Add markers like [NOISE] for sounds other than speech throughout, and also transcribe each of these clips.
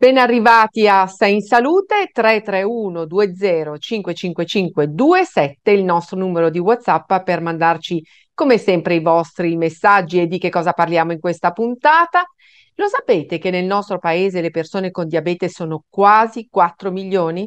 Ben arrivati a Sei in Salute 331 20 555 27 il nostro numero di WhatsApp per mandarci come sempre i vostri messaggi e di che cosa parliamo in questa puntata. Lo sapete che nel nostro paese le persone con diabete sono quasi 4 milioni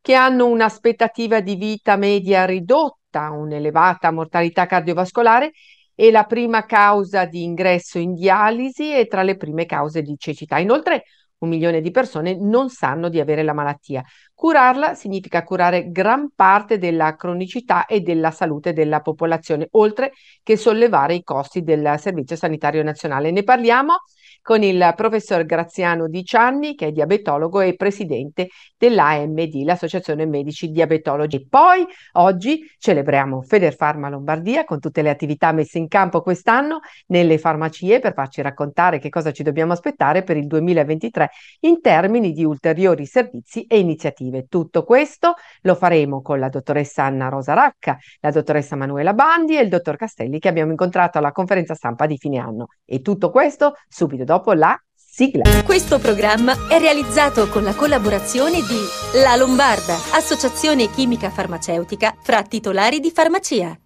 che hanno un'aspettativa di vita media ridotta, un'elevata mortalità cardiovascolare e la prima causa di ingresso in dialisi e tra le prime cause di cecità. Inoltre un milione di persone non sanno di avere la malattia. Curarla significa curare gran parte della cronicità e della salute della popolazione, oltre che sollevare i costi del Servizio Sanitario Nazionale. Ne parliamo con il professor Graziano Di Cianni, che è diabetologo e presidente dell'AMD, l'Associazione Medici Diabetologi. Poi oggi celebriamo Federfarma Lombardia con tutte le attività messe in campo quest'anno nelle farmacie per farci raccontare che cosa ci dobbiamo aspettare per il 2023 in termini di ulteriori servizi e iniziative. Tutto questo lo faremo con la dottoressa Anna Rosa Racca, la dottoressa Manuela Bandi e il dottor Castelli che abbiamo incontrato alla conferenza stampa di fine anno. E tutto questo subito dopo la sigla. Questo programma è realizzato con la collaborazione di La Lombarda, associazione chimica farmaceutica fra titolari di farmacia.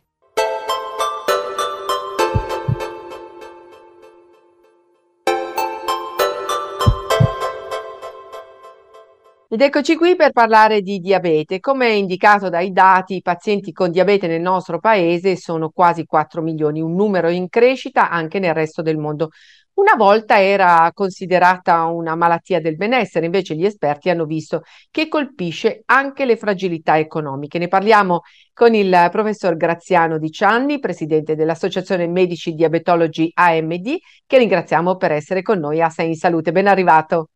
Ed eccoci qui per parlare di diabete. Come indicato dai dati, i pazienti con diabete nel nostro paese sono quasi 4 milioni, un numero in crescita anche nel resto del mondo. Una volta era considerata una malattia del benessere, invece gli esperti hanno visto che colpisce anche le fragilità economiche. Ne parliamo con il professor Graziano Di Cianni, presidente dell'Associazione Medici Diabetologi AMD, che ringraziamo per essere con noi a Sei in Salute. Ben arrivato.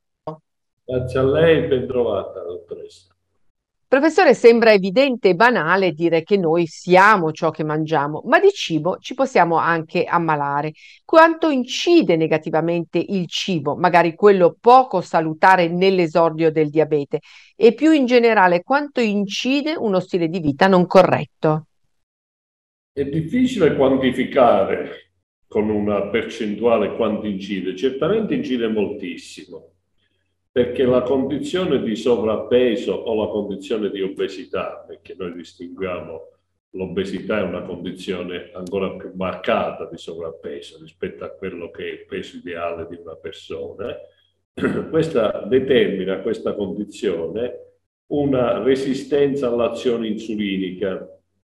Grazie a lei ben trovata, dottoressa. Professore, sembra evidente e banale dire che noi siamo ciò che mangiamo, ma di cibo ci possiamo anche ammalare. Quanto incide negativamente il cibo, magari quello poco salutare nell'esordio del diabete? E più in generale, quanto incide uno stile di vita non corretto? È difficile quantificare con una percentuale quanto incide, certamente incide moltissimo perché la condizione di sovrappeso o la condizione di obesità, perché noi distinguiamo l'obesità è una condizione ancora più marcata di sovrappeso rispetto a quello che è il peso ideale di una persona, [CLEARS THROAT] questa determina questa condizione una resistenza all'azione insulinica.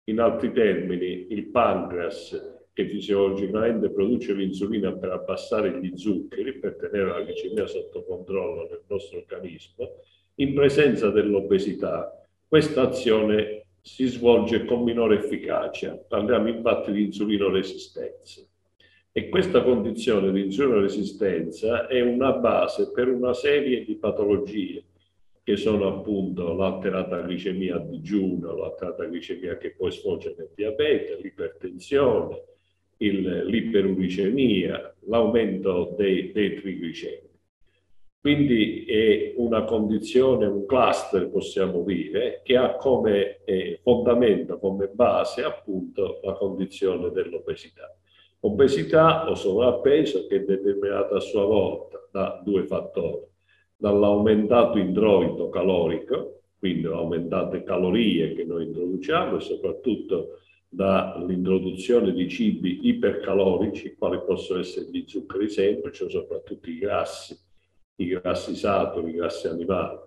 In altri termini, il pancreas che fisiologicamente produce l'insulina per abbassare gli zuccheri, per tenere la glicemia sotto controllo nel nostro organismo, in presenza dell'obesità, questa azione si svolge con minore efficacia. Parliamo infatti di insulinoresistenza. E questa condizione di insulinoresistenza è una base per una serie di patologie che sono appunto l'alterata glicemia a digiuno, l'alterata glicemia che poi sfocia nel diabete, l'ipertensione, l'iperuricemia, l'aumento dei, dei trigliceridi. Quindi è una condizione, un cluster possiamo dire, che ha come eh, fondamento, come base appunto la condizione dell'obesità. Obesità o sovrappeso che è determinata a sua volta da due fattori, dall'aumentato introito calorico, quindi l'aumentate calorie che noi introduciamo e soprattutto dall'introduzione di cibi ipercalorici, quali possono essere gli zuccheri semplici o soprattutto i grassi, i grassi saturi, i grassi animali,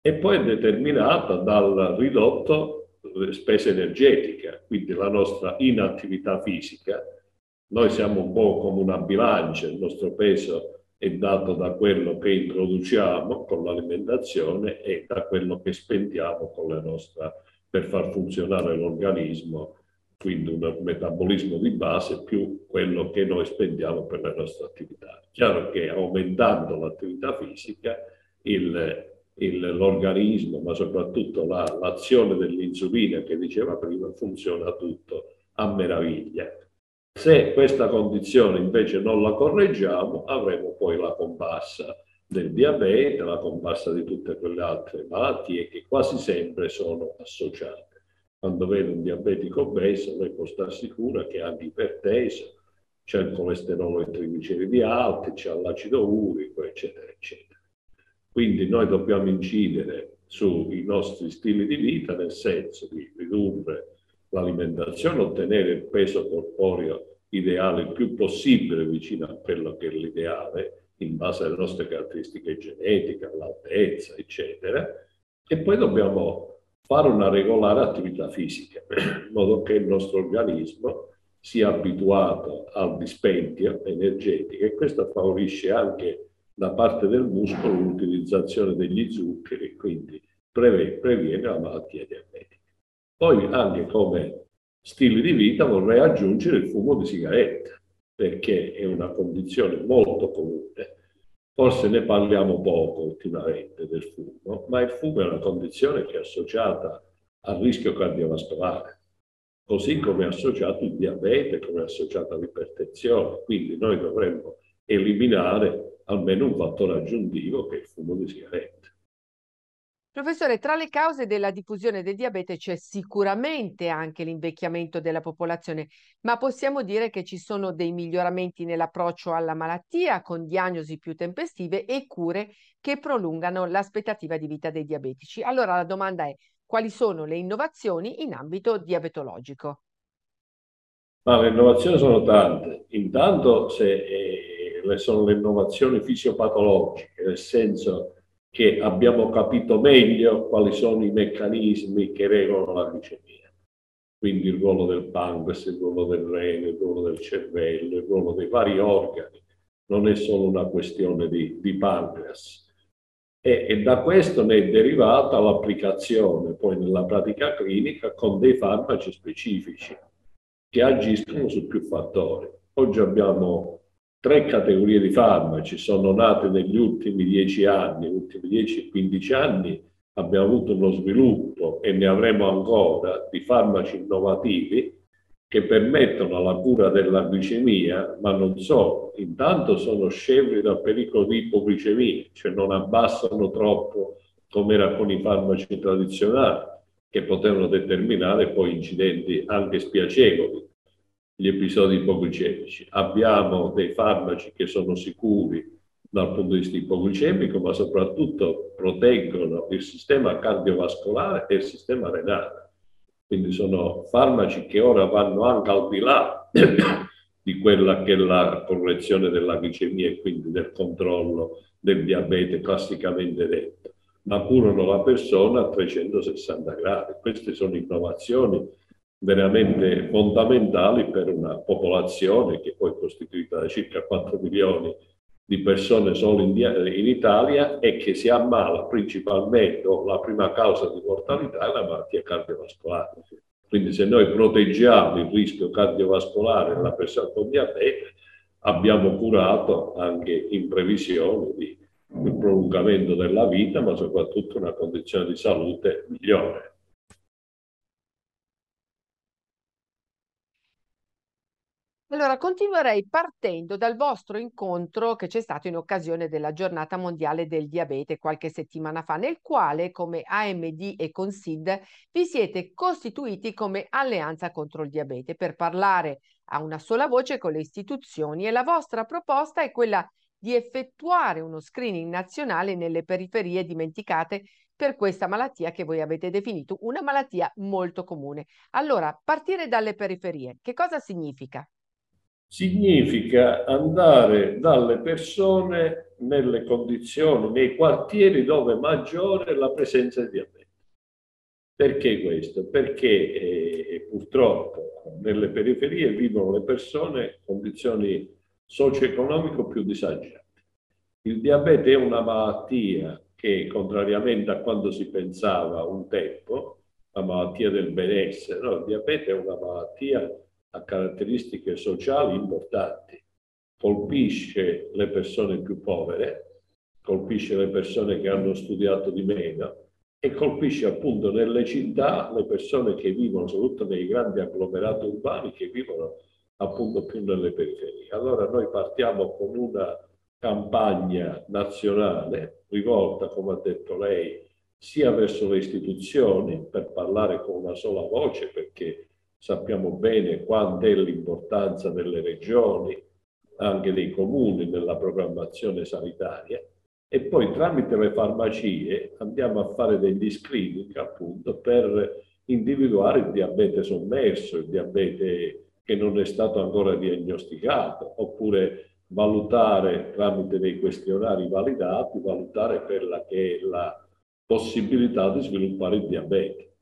e poi è determinata dal ridotto spesa energetica, quindi la nostra inattività fisica. Noi siamo un po' come una bilancia, il nostro peso è dato da quello che introduciamo con l'alimentazione e da quello che spendiamo con la nostra, per far funzionare l'organismo quindi un metabolismo di base più quello che noi spendiamo per le nostre attività. Chiaro che aumentando l'attività fisica il, il, l'organismo, ma soprattutto la, l'azione dell'insulina che diceva prima, funziona tutto a meraviglia. Se questa condizione invece non la correggiamo, avremo poi la comparsa del diabete, la comparsa di tutte quelle altre malattie che quasi sempre sono associate quando vede un diabetico obeso, lei può stare sicura che è anche iperteso, c'è il colesterolo e i trigliceridi alti, c'è l'acido urico, eccetera, eccetera. Quindi noi dobbiamo incidere sui nostri stili di vita nel senso di ridurre l'alimentazione, ottenere il peso corporeo ideale il più possibile vicino a quello che è l'ideale in base alle nostre caratteristiche genetiche, all'altezza, eccetera. E poi dobbiamo fare una regolare attività fisica, [CLEARS THROAT] in modo che il nostro organismo sia abituato al dispendio energetico e questo favorisce anche da parte del muscolo l'utilizzazione degli zuccheri e quindi previene la malattia diabetica. Poi anche come stile di vita vorrei aggiungere il fumo di sigaretta, perché è una condizione molto comune. Forse ne parliamo poco ultimamente del fumo, ma il fumo è una condizione che è associata al rischio cardiovascolare, così come è associato il diabete, come è associato all'ipertensione. Quindi noi dovremmo eliminare almeno un fattore aggiuntivo che è il fumo di sigaretta. Professore, tra le cause della diffusione del diabete c'è sicuramente anche l'invecchiamento della popolazione, ma possiamo dire che ci sono dei miglioramenti nell'approccio alla malattia con diagnosi più tempestive e cure che prolungano l'aspettativa di vita dei diabetici. Allora la domanda è quali sono le innovazioni in ambito diabetologico? Ma le innovazioni sono tante. Intanto se, eh, sono le innovazioni fisiopatologiche, nel senso che abbiamo capito meglio quali sono i meccanismi che regolano la glicemia. Quindi il ruolo del pancreas, il ruolo del rene, il ruolo del cervello, il ruolo dei vari organi. Non è solo una questione di, di pancreas. E, e da questo ne è derivata l'applicazione poi nella pratica clinica con dei farmaci specifici che agiscono su più fattori. Oggi abbiamo tre categorie di farmaci sono nate negli ultimi dieci anni, negli ultimi 10-15 anni abbiamo avuto uno sviluppo e ne avremo ancora di farmaci innovativi che permettono la cura della glicemia, ma non solo, intanto sono scevri dal pericolo di ipoglicemia, cioè non abbassano troppo come era con i farmaci tradizionali, che potevano determinare poi incidenti anche spiacevoli gli episodi ipoglicemici. Abbiamo dei farmaci che sono sicuri dal punto di vista ipoglicemico, ma soprattutto proteggono il sistema cardiovascolare e il sistema renale. Quindi sono farmaci che ora vanno anche al di là [COUGHS] di quella che è la correzione della glicemia e quindi del controllo del diabete classicamente detto, ma curano la persona a 360 gradi. Queste sono innovazioni veramente fondamentali per una popolazione che poi è costituita da circa 4 milioni di persone solo in, in Italia e che si ammala principalmente, la prima causa di mortalità è la malattia cardiovascolare. Quindi se noi proteggiamo il rischio cardiovascolare della persona con diabete, abbiamo curato anche in previsione di il prolungamento della vita, ma soprattutto una condizione di salute migliore. Allora, continuerei partendo dal vostro incontro che c'è stato in occasione della giornata mondiale del diabete qualche settimana fa, nel quale come AMD e Consid vi siete costituiti come alleanza contro il diabete per parlare a una sola voce con le istituzioni e la vostra proposta è quella di effettuare uno screening nazionale nelle periferie dimenticate per questa malattia che voi avete definito una malattia molto comune. Allora, partire dalle periferie, che cosa significa? Significa andare dalle persone nelle condizioni, nei quartieri dove maggiore è la presenza di diabete. Perché questo? Perché eh, purtroppo nelle periferie vivono le persone in condizioni socio-economiche più disagiate. Il diabete è una malattia che, contrariamente a quando si pensava un tempo, la malattia del benessere, no, il diabete è una malattia ha caratteristiche sociali importanti, colpisce le persone più povere, colpisce le persone che hanno studiato di meno e colpisce appunto nelle città le persone che vivono, soprattutto nei grandi agglomerati urbani, che vivono appunto più nelle periferie. Allora noi partiamo con una campagna nazionale rivolta, come ha detto lei, sia verso le istituzioni per parlare con una sola voce, perché sappiamo bene quanta è l'importanza delle regioni, anche dei comuni nella programmazione sanitaria e poi tramite le farmacie andiamo a fare degli screening appunto per individuare il diabete sommerso, il diabete che non è stato ancora diagnosticato, oppure valutare tramite dei questionari validati, valutare quella che è la possibilità di sviluppare il diabete.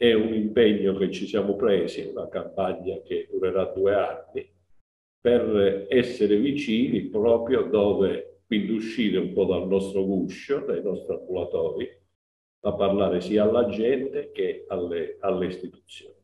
È un impegno che ci siamo presi, una campagna che durerà due anni, per essere vicini proprio dove, quindi uscire un po' dal nostro guscio, dai nostri ambulatori, a parlare sia alla gente che alle, alle istituzioni.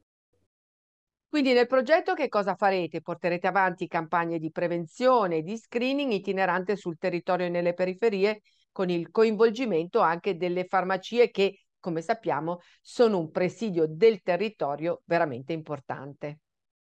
Quindi nel progetto che cosa farete? Porterete avanti campagne di prevenzione e di screening itinerante sul territorio e nelle periferie con il coinvolgimento anche delle farmacie che, come sappiamo, sono un presidio del territorio veramente importante.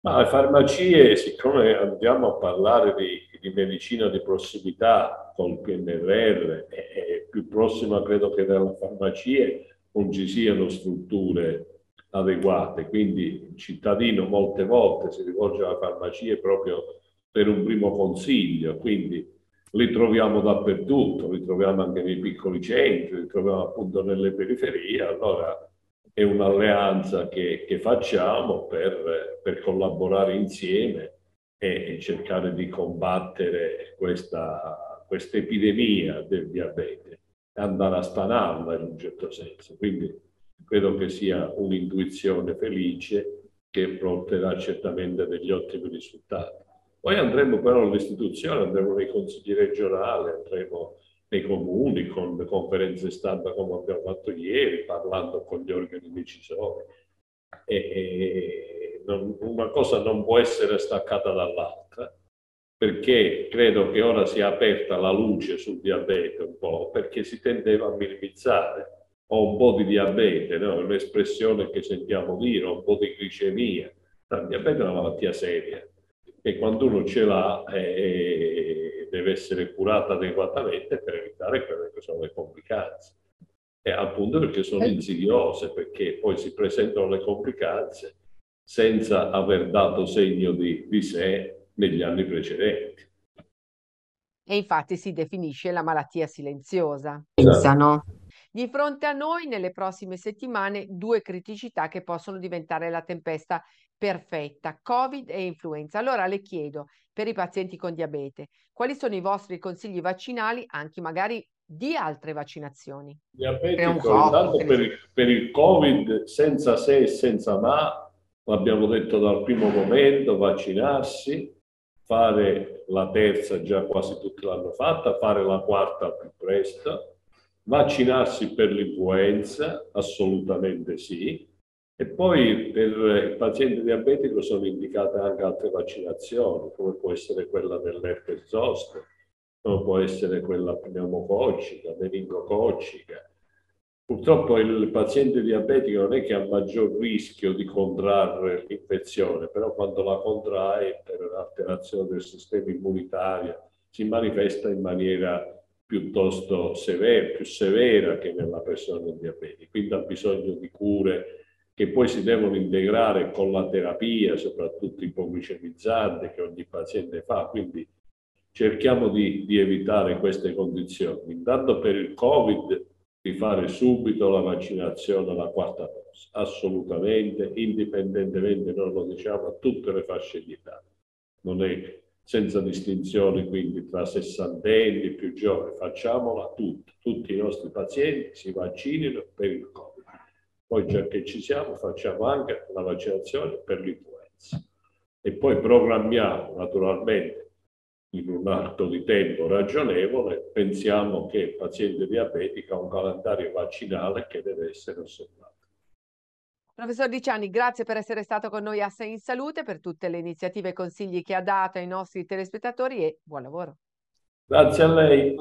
Ma le farmacie, siccome andiamo a parlare di, di medicina di prossimità col PNRR, è, più prossima credo che dalle farmacie non ci siano strutture adeguate, quindi il cittadino molte volte si rivolge alla farmacia proprio per un primo consiglio, quindi li troviamo dappertutto, li troviamo anche nei piccoli centri, li troviamo appunto nelle periferie, allora è un'alleanza che, che facciamo per, per, collaborare insieme e, e, cercare di combattere questa, epidemia del diabete e andare a stanarla in un certo senso. Quindi credo che sia un'intuizione felice che porterà certamente degli ottimi risultati. Poi andremo però all'istituzione, andremo nei consigli regionali, andremo nei comuni con conferenze stampa come abbiamo fatto ieri, parlando con gli organi decisori. E, e non, una cosa non può essere staccata dall'altra, perché credo che ora sia aperta la luce sul diabete un po', perché si tendeva a minimizzare ho un po' di diabete, no? un'espressione che sentiamo dire, ho un po' di glicemia. Il diabete è una malattia seria e quando uno ce l'ha eh, deve essere curata adeguatamente per evitare quelle che sono le complicanze. E appunto perché sono insidiose, perché poi si presentano le complicanze senza aver dato segno di, di sé negli anni precedenti. E infatti si definisce la malattia silenziosa. Pensano. Di fronte a noi nelle prossime settimane due criticità che possono diventare la tempesta perfetta, Covid e influenza. Allora le chiedo, per i pazienti con diabete, quali sono i vostri consigli vaccinali, anche magari di altre vaccinazioni? Diabetico, intanto per il, per il Covid, senza se e senza ma, l'abbiamo detto dal primo momento, vaccinarsi, fare la terza, già quasi tutti l'hanno fatta, fare la quarta più presto, Vaccinarsi per l'influenza? Assolutamente sì. E poi per il paziente diabetico sono indicate anche altre vaccinazioni, come può essere quella dell'herpes zoster, come può essere quella pneumococcica, meningococcica. Purtroppo il paziente diabetico non è che ha maggior rischio di contrarre l'infezione, però quando la contrae per un'alterazione del sistema immunitario si manifesta in maniera piuttosto severa, più severa che nella persona diabetica, quindi ha bisogno di cure che poi si devono integrare con la terapia, soprattutto ipoglicemizzante che ogni paziente fa, quindi cerchiamo di, di evitare queste condizioni. Intanto per il Covid di fare subito la vaccinazione alla quarta dose, assolutamente, indipendentemente, noi lo diciamo a tutte le fasce di età. Non è senza distinzione quindi tra sessantenni e più giovani, facciamola tutti, tutti i nostri pazienti si vaccinino per il Covid. Poi già che ci siamo facciamo anche la vaccinazione per l'influenza e poi programmiamo naturalmente in un arco di tempo ragionevole, pensiamo che il paziente diabetico ha un calendario vaccinale che deve essere osservato. Professor Diciani, grazie per essere stato con noi a Sei in Salute, per tutte le iniziative e consigli che ha dato ai nostri telespettatori e buon lavoro. Grazie a lei.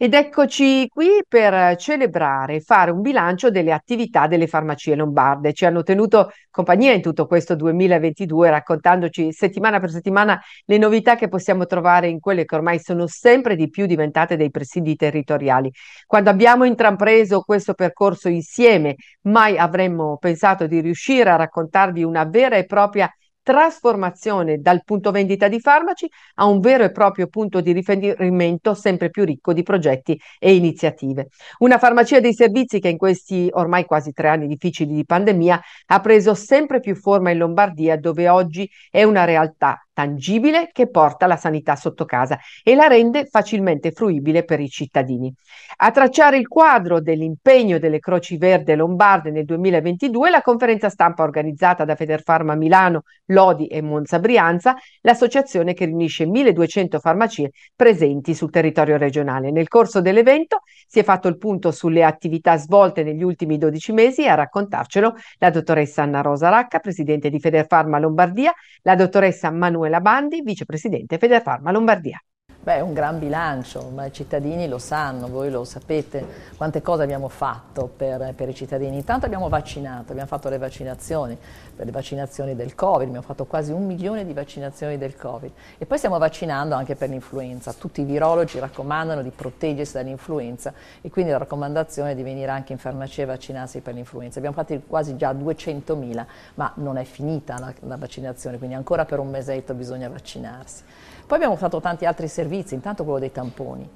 Ed eccoci qui per celebrare fare un bilancio delle attività delle farmacie lombarde. Ci hanno tenuto compagnia in tutto questo 2022 raccontandoci settimana per settimana le novità che possiamo trovare in quelle che ormai sono sempre di più diventate dei presidi territoriali. Quando abbiamo intrapreso questo percorso insieme, mai avremmo pensato di riuscire a raccontarvi una vera e propria trasformazione dal punto vendita di farmaci a un vero e proprio punto di riferimento sempre più ricco di progetti e iniziative. Una farmacia dei servizi che in questi ormai quasi tre anni difficili di pandemia ha preso sempre più forma in Lombardia dove oggi è una realtà tangibile che porta la sanità sotto casa e la rende facilmente fruibile per i cittadini. A tracciare il quadro dell'impegno delle Croci Verde Lombarde nel 2022 la conferenza stampa organizzata da Federfarma Milano, Lodi e Monza Brianza, l'associazione che riunisce 1200 farmacie presenti sul territorio regionale. Nel corso dell'evento si è fatto il punto sulle attività svolte negli ultimi 12 mesi e a raccontarcelo la dottoressa Anna Rosa Racca, presidente di Federfarma Lombardia, la dottoressa Manuela Manuela Bandi, vicepresidente Federfarma Lombardia. Beh, è un gran bilancio, ma i cittadini lo sanno, voi lo sapete, quante cose abbiamo fatto per, per, i cittadini. Intanto abbiamo vaccinato, abbiamo fatto le vaccinazioni, per le vaccinazioni del Covid, abbiamo fatto quasi un milione di vaccinazioni del Covid e poi stiamo vaccinando anche per l'influenza. Tutti i virologi raccomandano di proteggersi dall'influenza e quindi la raccomandazione è di venire anche in farmacia e vaccinarsi per l'influenza. Abbiamo fatto quasi già 200.000, ma non è finita la, la vaccinazione, quindi ancora per un mesetto bisogna vaccinarsi. Poi abbiamo fatto tanti altri servizi, intanto quello dei tamponi.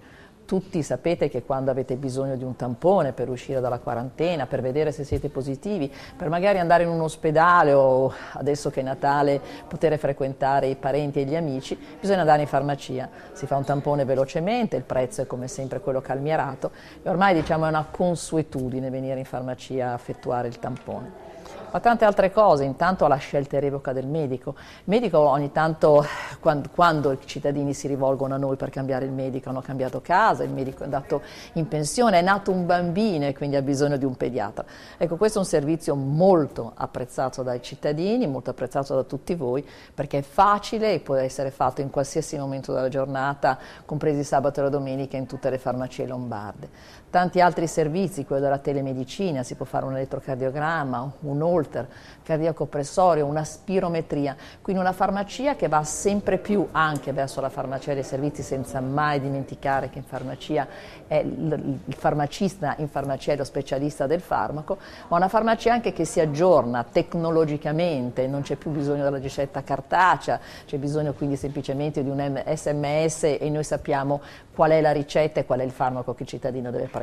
Tutti sapete che quando avete bisogno di un tampone per uscire dalla quarantena, per vedere se siete positivi, per magari andare in un ospedale o adesso che è Natale poter frequentare i parenti e gli amici, bisogna andare in farmacia. Si fa un tampone velocemente, il prezzo è come sempre quello calmierato e ormai diciamo è una consuetudine venire in farmacia a effettuare il tampone ma tante altre cose, intanto la scelta e revoca del medico. Il medico ogni tanto, quando, quando, i cittadini si rivolgono a noi per cambiare il medico, hanno cambiato casa, il medico è andato in pensione, è nato un bambino e quindi ha bisogno di un pediatra. Ecco, questo è un servizio molto apprezzato dai cittadini, molto apprezzato da tutti voi, perché è facile e può essere fatto in qualsiasi momento della giornata, compresi sabato e la domenica, in tutte le farmacie lombarde tanti altri servizi, quello della telemedicina, si può fare un elettrocardiogramma, un holter cardiaco pressorio, una spirometria, quindi una farmacia che va sempre più anche verso la farmacia dei servizi senza mai dimenticare che in farmacia è il farmacista, in farmacia è lo specialista del farmaco, ma una farmacia anche che si aggiorna tecnologicamente, non c'è più bisogno della ricetta cartacea, c'è bisogno quindi semplicemente di un sms e noi sappiamo qual è la ricetta e qual è il farmaco che il cittadino deve prendere.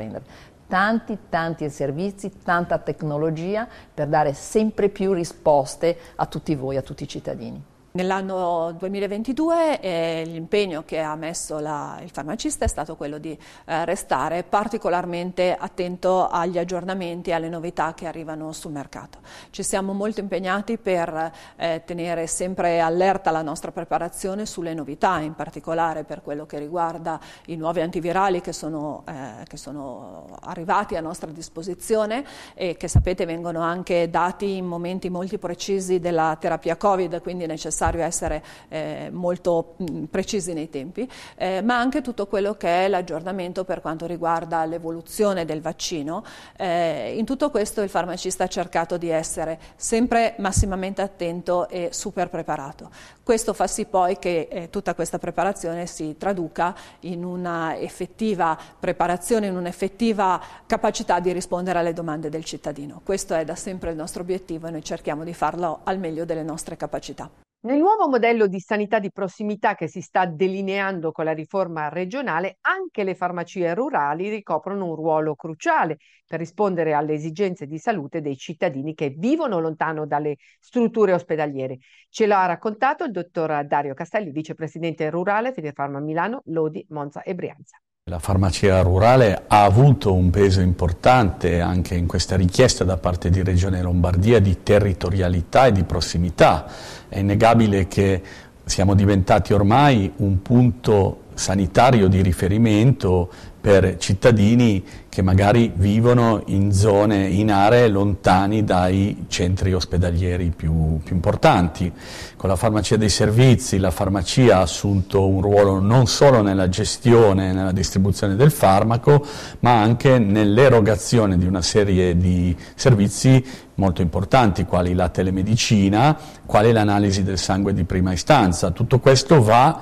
Tanti, tanti servizi, tanta tecnologia per dare sempre più risposte a tutti voi, a tutti i cittadini. Nell'anno 2022 eh, l'impegno che ha messo la, il farmacista è stato quello di eh, restare particolarmente attento agli aggiornamenti e alle novità che arrivano sul mercato. Ci siamo molto impegnati per eh, tenere sempre allerta la nostra preparazione sulle novità, in particolare per quello che riguarda i nuovi antivirali che sono, eh, che sono arrivati a nostra disposizione e che sapete vengono anche dati in momenti molto precisi della terapia Covid, quindi necessario necessario essere eh, molto mh, precisi nei tempi, eh, ma anche tutto quello che è l'aggiornamento per quanto riguarda l'evoluzione del vaccino. Eh, in tutto questo il farmacista ha cercato di essere sempre massimamente attento e super preparato. Questo fa sì poi che eh, tutta questa preparazione si traduca in una effettiva preparazione, in un'effettiva capacità di rispondere alle domande del cittadino. Questo è da sempre il nostro obiettivo e noi cerchiamo di farlo al meglio delle nostre capacità. Nel nuovo modello di sanità di prossimità che si sta delineando con la riforma regionale, anche le farmacie rurali ricoprono un ruolo cruciale per rispondere alle esigenze di salute dei cittadini che vivono lontano dalle strutture ospedaliere. Ce l'ha raccontato il dottor Dario Castelli, vicepresidente rurale Federfarma Milano, Lodi, Monza e Brianza. La farmacia rurale ha avuto un peso importante anche in questa richiesta da parte di Regione Lombardia di territorialità e di prossimità. È innegabile che siamo diventati ormai un punto sanitario di riferimento per cittadini che magari vivono in zone, in aree lontani dai centri ospedalieri più, più, importanti. Con la farmacia dei servizi la farmacia ha assunto un ruolo non solo nella gestione e nella distribuzione del farmaco, ma anche nell'erogazione di una serie di servizi molto importanti, quali la telemedicina, quali l'analisi del sangue di prima istanza. Tutto questo va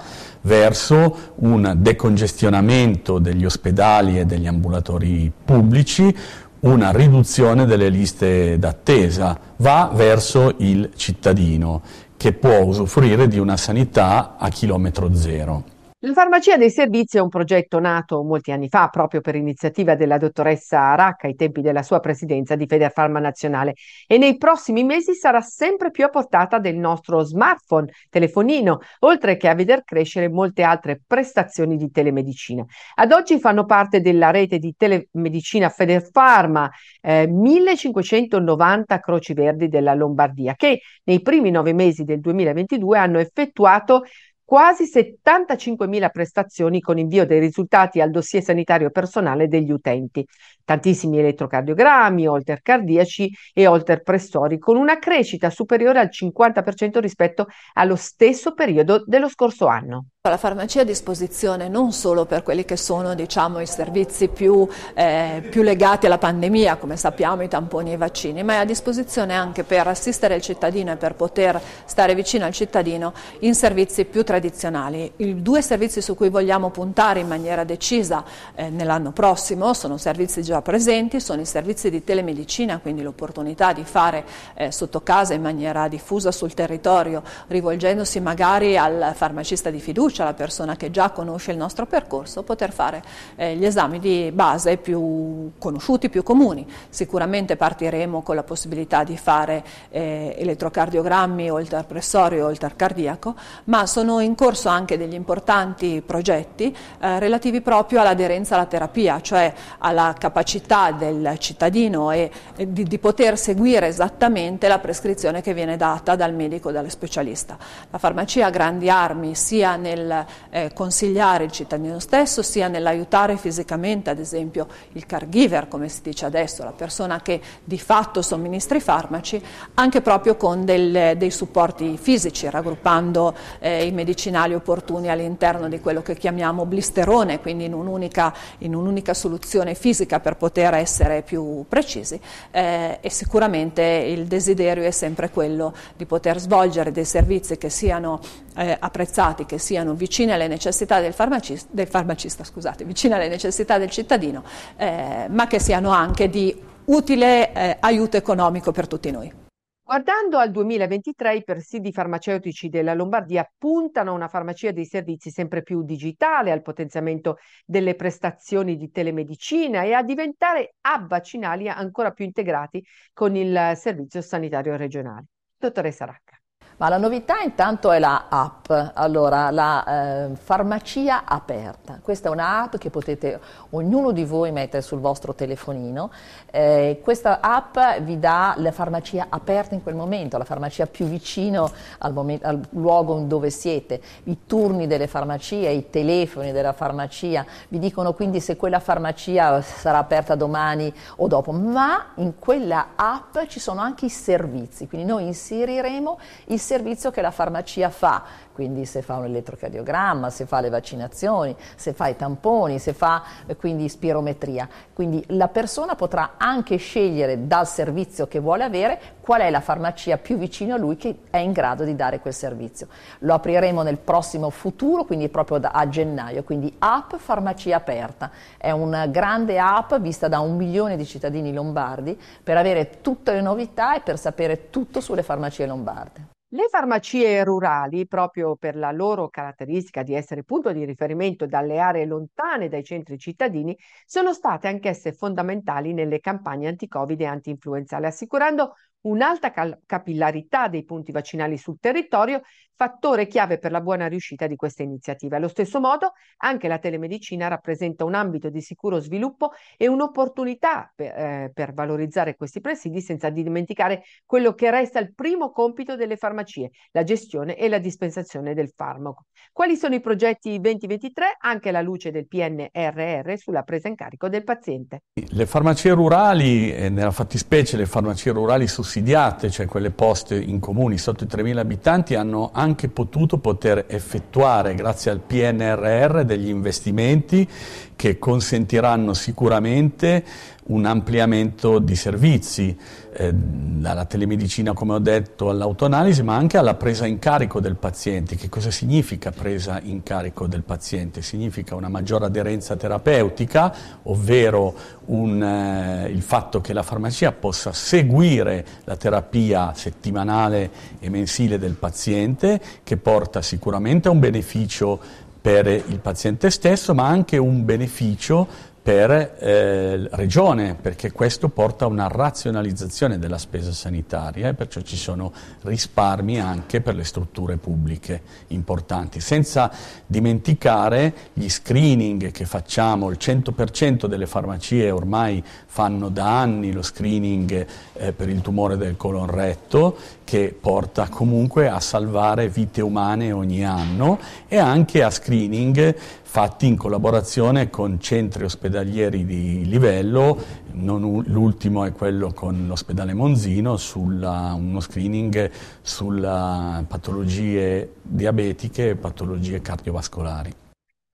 verso un decongestionamento degli ospedali e degli ambulatori pubblici, una riduzione delle liste d'attesa, va verso il cittadino che può usufruire di una sanità a chilometro zero. La farmacia dei servizi è un progetto nato molti anni fa proprio per iniziativa della dottoressa Aracca ai tempi della sua presidenza di Federfarma Nazionale e nei prossimi mesi sarà sempre più a portata del nostro smartphone, telefonino, oltre che a veder crescere molte altre prestazioni di telemedicina. Ad oggi fanno parte della rete di telemedicina Federfarma eh, 1590 Croci Verdi della Lombardia che nei primi nove mesi del 2022 hanno effettuato quasi 75.000 prestazioni con invio dei risultati al dossier sanitario personale degli utenti, tantissimi elettrocardiogrammi, holter cardiaci e holter pressori, con una crescita superiore al 50% rispetto allo stesso periodo dello scorso anno. La farmacia è a disposizione non solo per quelli che sono diciamo, i servizi più, eh, più, legati alla pandemia, come sappiamo i tamponi e i vaccini, ma è a disposizione anche per assistere il cittadino e per poter stare vicino al cittadino in servizi più tradizionali. I due servizi su cui vogliamo puntare in maniera decisa eh, nell'anno prossimo sono servizi già presenti, sono i servizi di telemedicina, quindi l'opportunità di fare eh, sotto casa in maniera diffusa sul territorio, rivolgendosi magari al farmacista di fiducia, fiducia alla persona che già conosce il nostro percorso, poter fare eh, gli esami di base più conosciuti, più comuni. Sicuramente partiremo con la possibilità di fare eh, elettrocardiogrammi o il pressorio o il cardiaco, ma sono in corso anche degli importanti progetti eh, relativi proprio all'aderenza alla terapia, cioè alla capacità del cittadino e, di, di poter seguire esattamente la prescrizione che viene data dal medico o dallo specialista. La farmacia ha grandi armi sia nel eh, consigliare il cittadino stesso, sia nell'aiutare fisicamente, ad esempio il caregiver, come si dice adesso, la persona che di fatto somministra i farmaci, anche proprio con del, dei supporti fisici, raggruppando eh, i medicinali opportuni all'interno di quello che chiamiamo blisterone, quindi in un'unica, in un'unica soluzione fisica per poter essere più precisi. Eh, e sicuramente il desiderio è sempre quello di poter svolgere dei servizi che siano eh, apprezzati, che siano vicine alle necessità del farmacista, del farmacista, scusate, vicine alle necessità del cittadino, eh, ma che siano anche di utile eh, aiuto economico per tutti noi. Guardando al 2023, i presidi farmaceutici della Lombardia puntano a una farmacia dei servizi sempre più digitale, al potenziamento delle prestazioni di telemedicina e a diventare hub vaccinali ancora più integrati con il servizio sanitario regionale. Dottoressa Racca. Ma la novità intanto è la app, allora la eh, farmacia aperta. Questa è un'app che potete ognuno di voi mettere sul vostro telefonino. Eh, questa app vi dà la farmacia aperta in quel momento, la farmacia più vicino al, momento, al luogo dove siete, i turni delle farmacie, i telefoni della farmacia, vi dicono quindi se quella farmacia sarà aperta domani o dopo, ma in quella app ci sono anche i servizi, quindi noi inseriremo il servizio che la farmacia fa, quindi se fa un elettrocardiogramma, se fa le vaccinazioni, se fa i tamponi, se fa eh, quindi spirometria. Quindi la persona potrà anche scegliere dal servizio che vuole avere qual è la farmacia più vicina a lui che è in grado di dare quel servizio. Lo apriremo nel prossimo futuro, quindi proprio da, a gennaio, quindi app farmacia aperta. È una grande app vista da un milione di cittadini lombardi per avere tutte le novità e per sapere tutto sulle farmacie lombarde. Le farmacie rurali, proprio per la loro caratteristica di essere punto di riferimento dalle aree lontane dai centri cittadini, sono state anch'esse fondamentali nelle campagne anti-Covid e anti-influenzale, assicurando un'alta capillarità dei punti vaccinali sul territorio, fattore chiave per la buona riuscita di questa iniziativa. Allo stesso modo, anche la telemedicina rappresenta un ambito di sicuro sviluppo e un'opportunità per, eh, per valorizzare questi presidi senza dimenticare quello che resta il primo compito delle farmacie, la gestione e la dispensazione del farmaco. Quali sono i progetti 2023 anche alla luce del PNRR sulla presa in carico del paziente? Le farmacie rurali, nella fattispecie le farmacie rurali su sussidiate, cioè quelle poste in comuni sotto i 3.000 abitanti, hanno anche potuto poter effettuare, grazie al PNRR, degli investimenti che consentiranno sicuramente un ampliamento di servizi, eh, dalla telemedicina come ho detto all'autoanalisi, ma anche alla presa in carico del paziente. Che cosa significa presa in carico del paziente? Significa una maggiore aderenza terapeutica, ovvero un, eh, il fatto che la farmacia possa seguire la terapia settimanale e mensile del paziente che porta sicuramente a un beneficio per il paziente stesso ma anche un beneficio per eh, regione, perché questo porta a una razionalizzazione della spesa sanitaria e perciò ci sono risparmi anche per le strutture pubbliche importanti, senza dimenticare gli screening che facciamo, il 100% delle farmacie ormai fanno da anni lo screening eh, per il tumore del colon retto che porta comunque a salvare vite umane ogni anno e anche a screening fatti in collaborazione con centri ospedalieri di livello, l'ultimo è quello con l'ospedale Monzino, sulla, uno screening sulle patologie diabetiche e patologie cardiovascolari.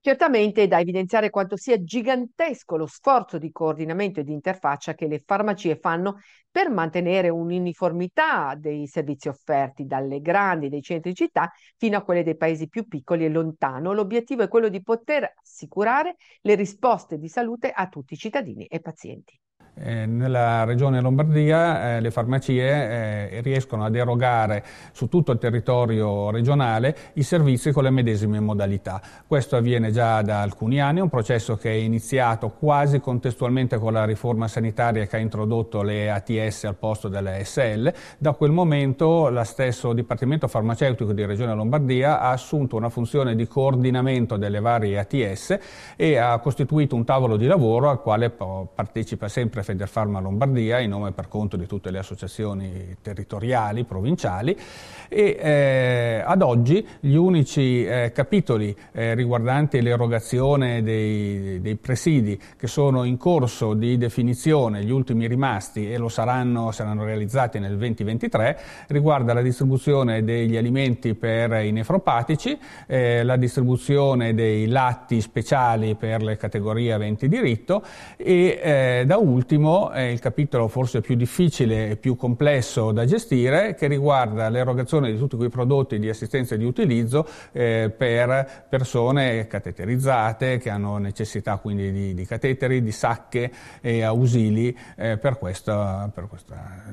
Certamente è da evidenziare quanto sia gigantesco lo sforzo di coordinamento e di interfaccia che le farmacie fanno per mantenere un'uniformità dei servizi offerti dalle grandi dei centri città fino a quelle dei paesi più piccoli e lontano. L'obiettivo è quello di poter assicurare le risposte di salute a tutti i cittadini e pazienti. Eh, nella regione Lombardia eh, le farmacie eh, riescono ad erogare su tutto il territorio regionale i servizi con le medesime modalità. Questo avviene già da alcuni anni, è un processo che è iniziato quasi contestualmente con la riforma sanitaria che ha introdotto le ATS al posto delle SL. Da quel momento lo stesso Dipartimento Farmaceutico di Regione Lombardia ha assunto una funzione di coordinamento delle varie ATS e ha costituito un tavolo di lavoro al quale partecipa sempre Federfarma Lombardia, in nome per conto di tutte le associazioni territoriali, provinciali, e eh, ad oggi gli unici eh, capitoli eh, riguardanti l'erogazione dei, dei, presidi che sono in corso di definizione, gli ultimi rimasti e lo saranno, saranno realizzati nel 2023, riguarda la distribuzione degli alimenti per i nefropatici, eh, la distribuzione dei latti speciali per le categorie aventi diritto e eh, da ultimo ultimo è il capitolo forse più difficile e più complesso da gestire che riguarda l'erogazione di tutti quei prodotti di assistenza e di utilizzo eh, per persone cateterizzate che hanno necessità quindi di, di cateteri, di sacche e ausili eh, per, queste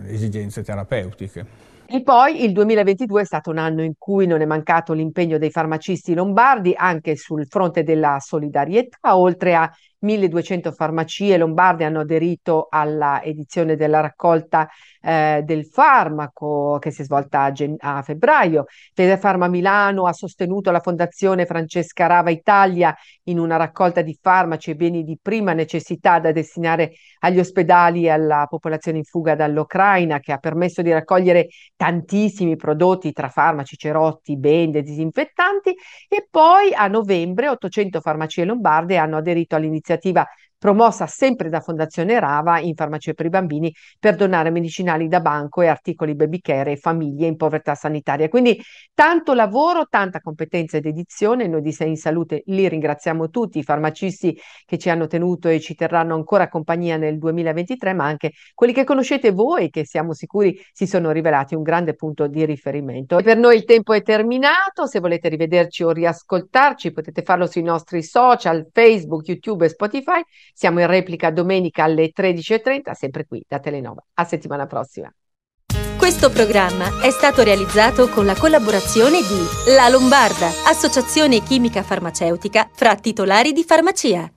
esigenze terapeutiche. E poi il 2022 è stato un anno in cui non è mancato l'impegno dei farmacisti lombardi anche sul fronte della solidarietà, oltre a 1200 farmacie lombarde hanno aderito alla edizione della raccolta eh, del farmaco che si è svolta a, gen- a febbraio. Federfarma Milano ha sostenuto la Fondazione Francesca Rava Italia in una raccolta di farmaci e beni di prima necessità da destinare agli ospedali e alla popolazione in fuga dall'Ucraina, che ha permesso di raccogliere tantissimi prodotti tra farmaci, cerotti, bende, disinfettanti. E poi a novembre 800 farmacie lombarde hanno aderito all'iniziativa iniziativa promossa sempre da Fondazione Rava in farmacie per i bambini per donare medicinali da banco e articoli baby care e famiglie in povertà sanitaria. Quindi tanto lavoro, tanta competenza ed edizione. Noi di Sei in Salute li ringraziamo tutti, i farmacisti che ci hanno tenuto e ci terranno ancora compagnia nel 2023, ma anche quelli che conoscete voi che siamo sicuri si sono rivelati un grande punto di riferimento. Per noi il tempo è terminato, se volete rivederci o riascoltarci potete farlo sui nostri social, Facebook, YouTube e Spotify. Siamo in replica domenica alle 13.30, sempre qui da Telenova. A settimana prossima. Questo programma è stato realizzato con la collaborazione di La Lombarda, associazione chimica farmaceutica fra titolari di farmacia.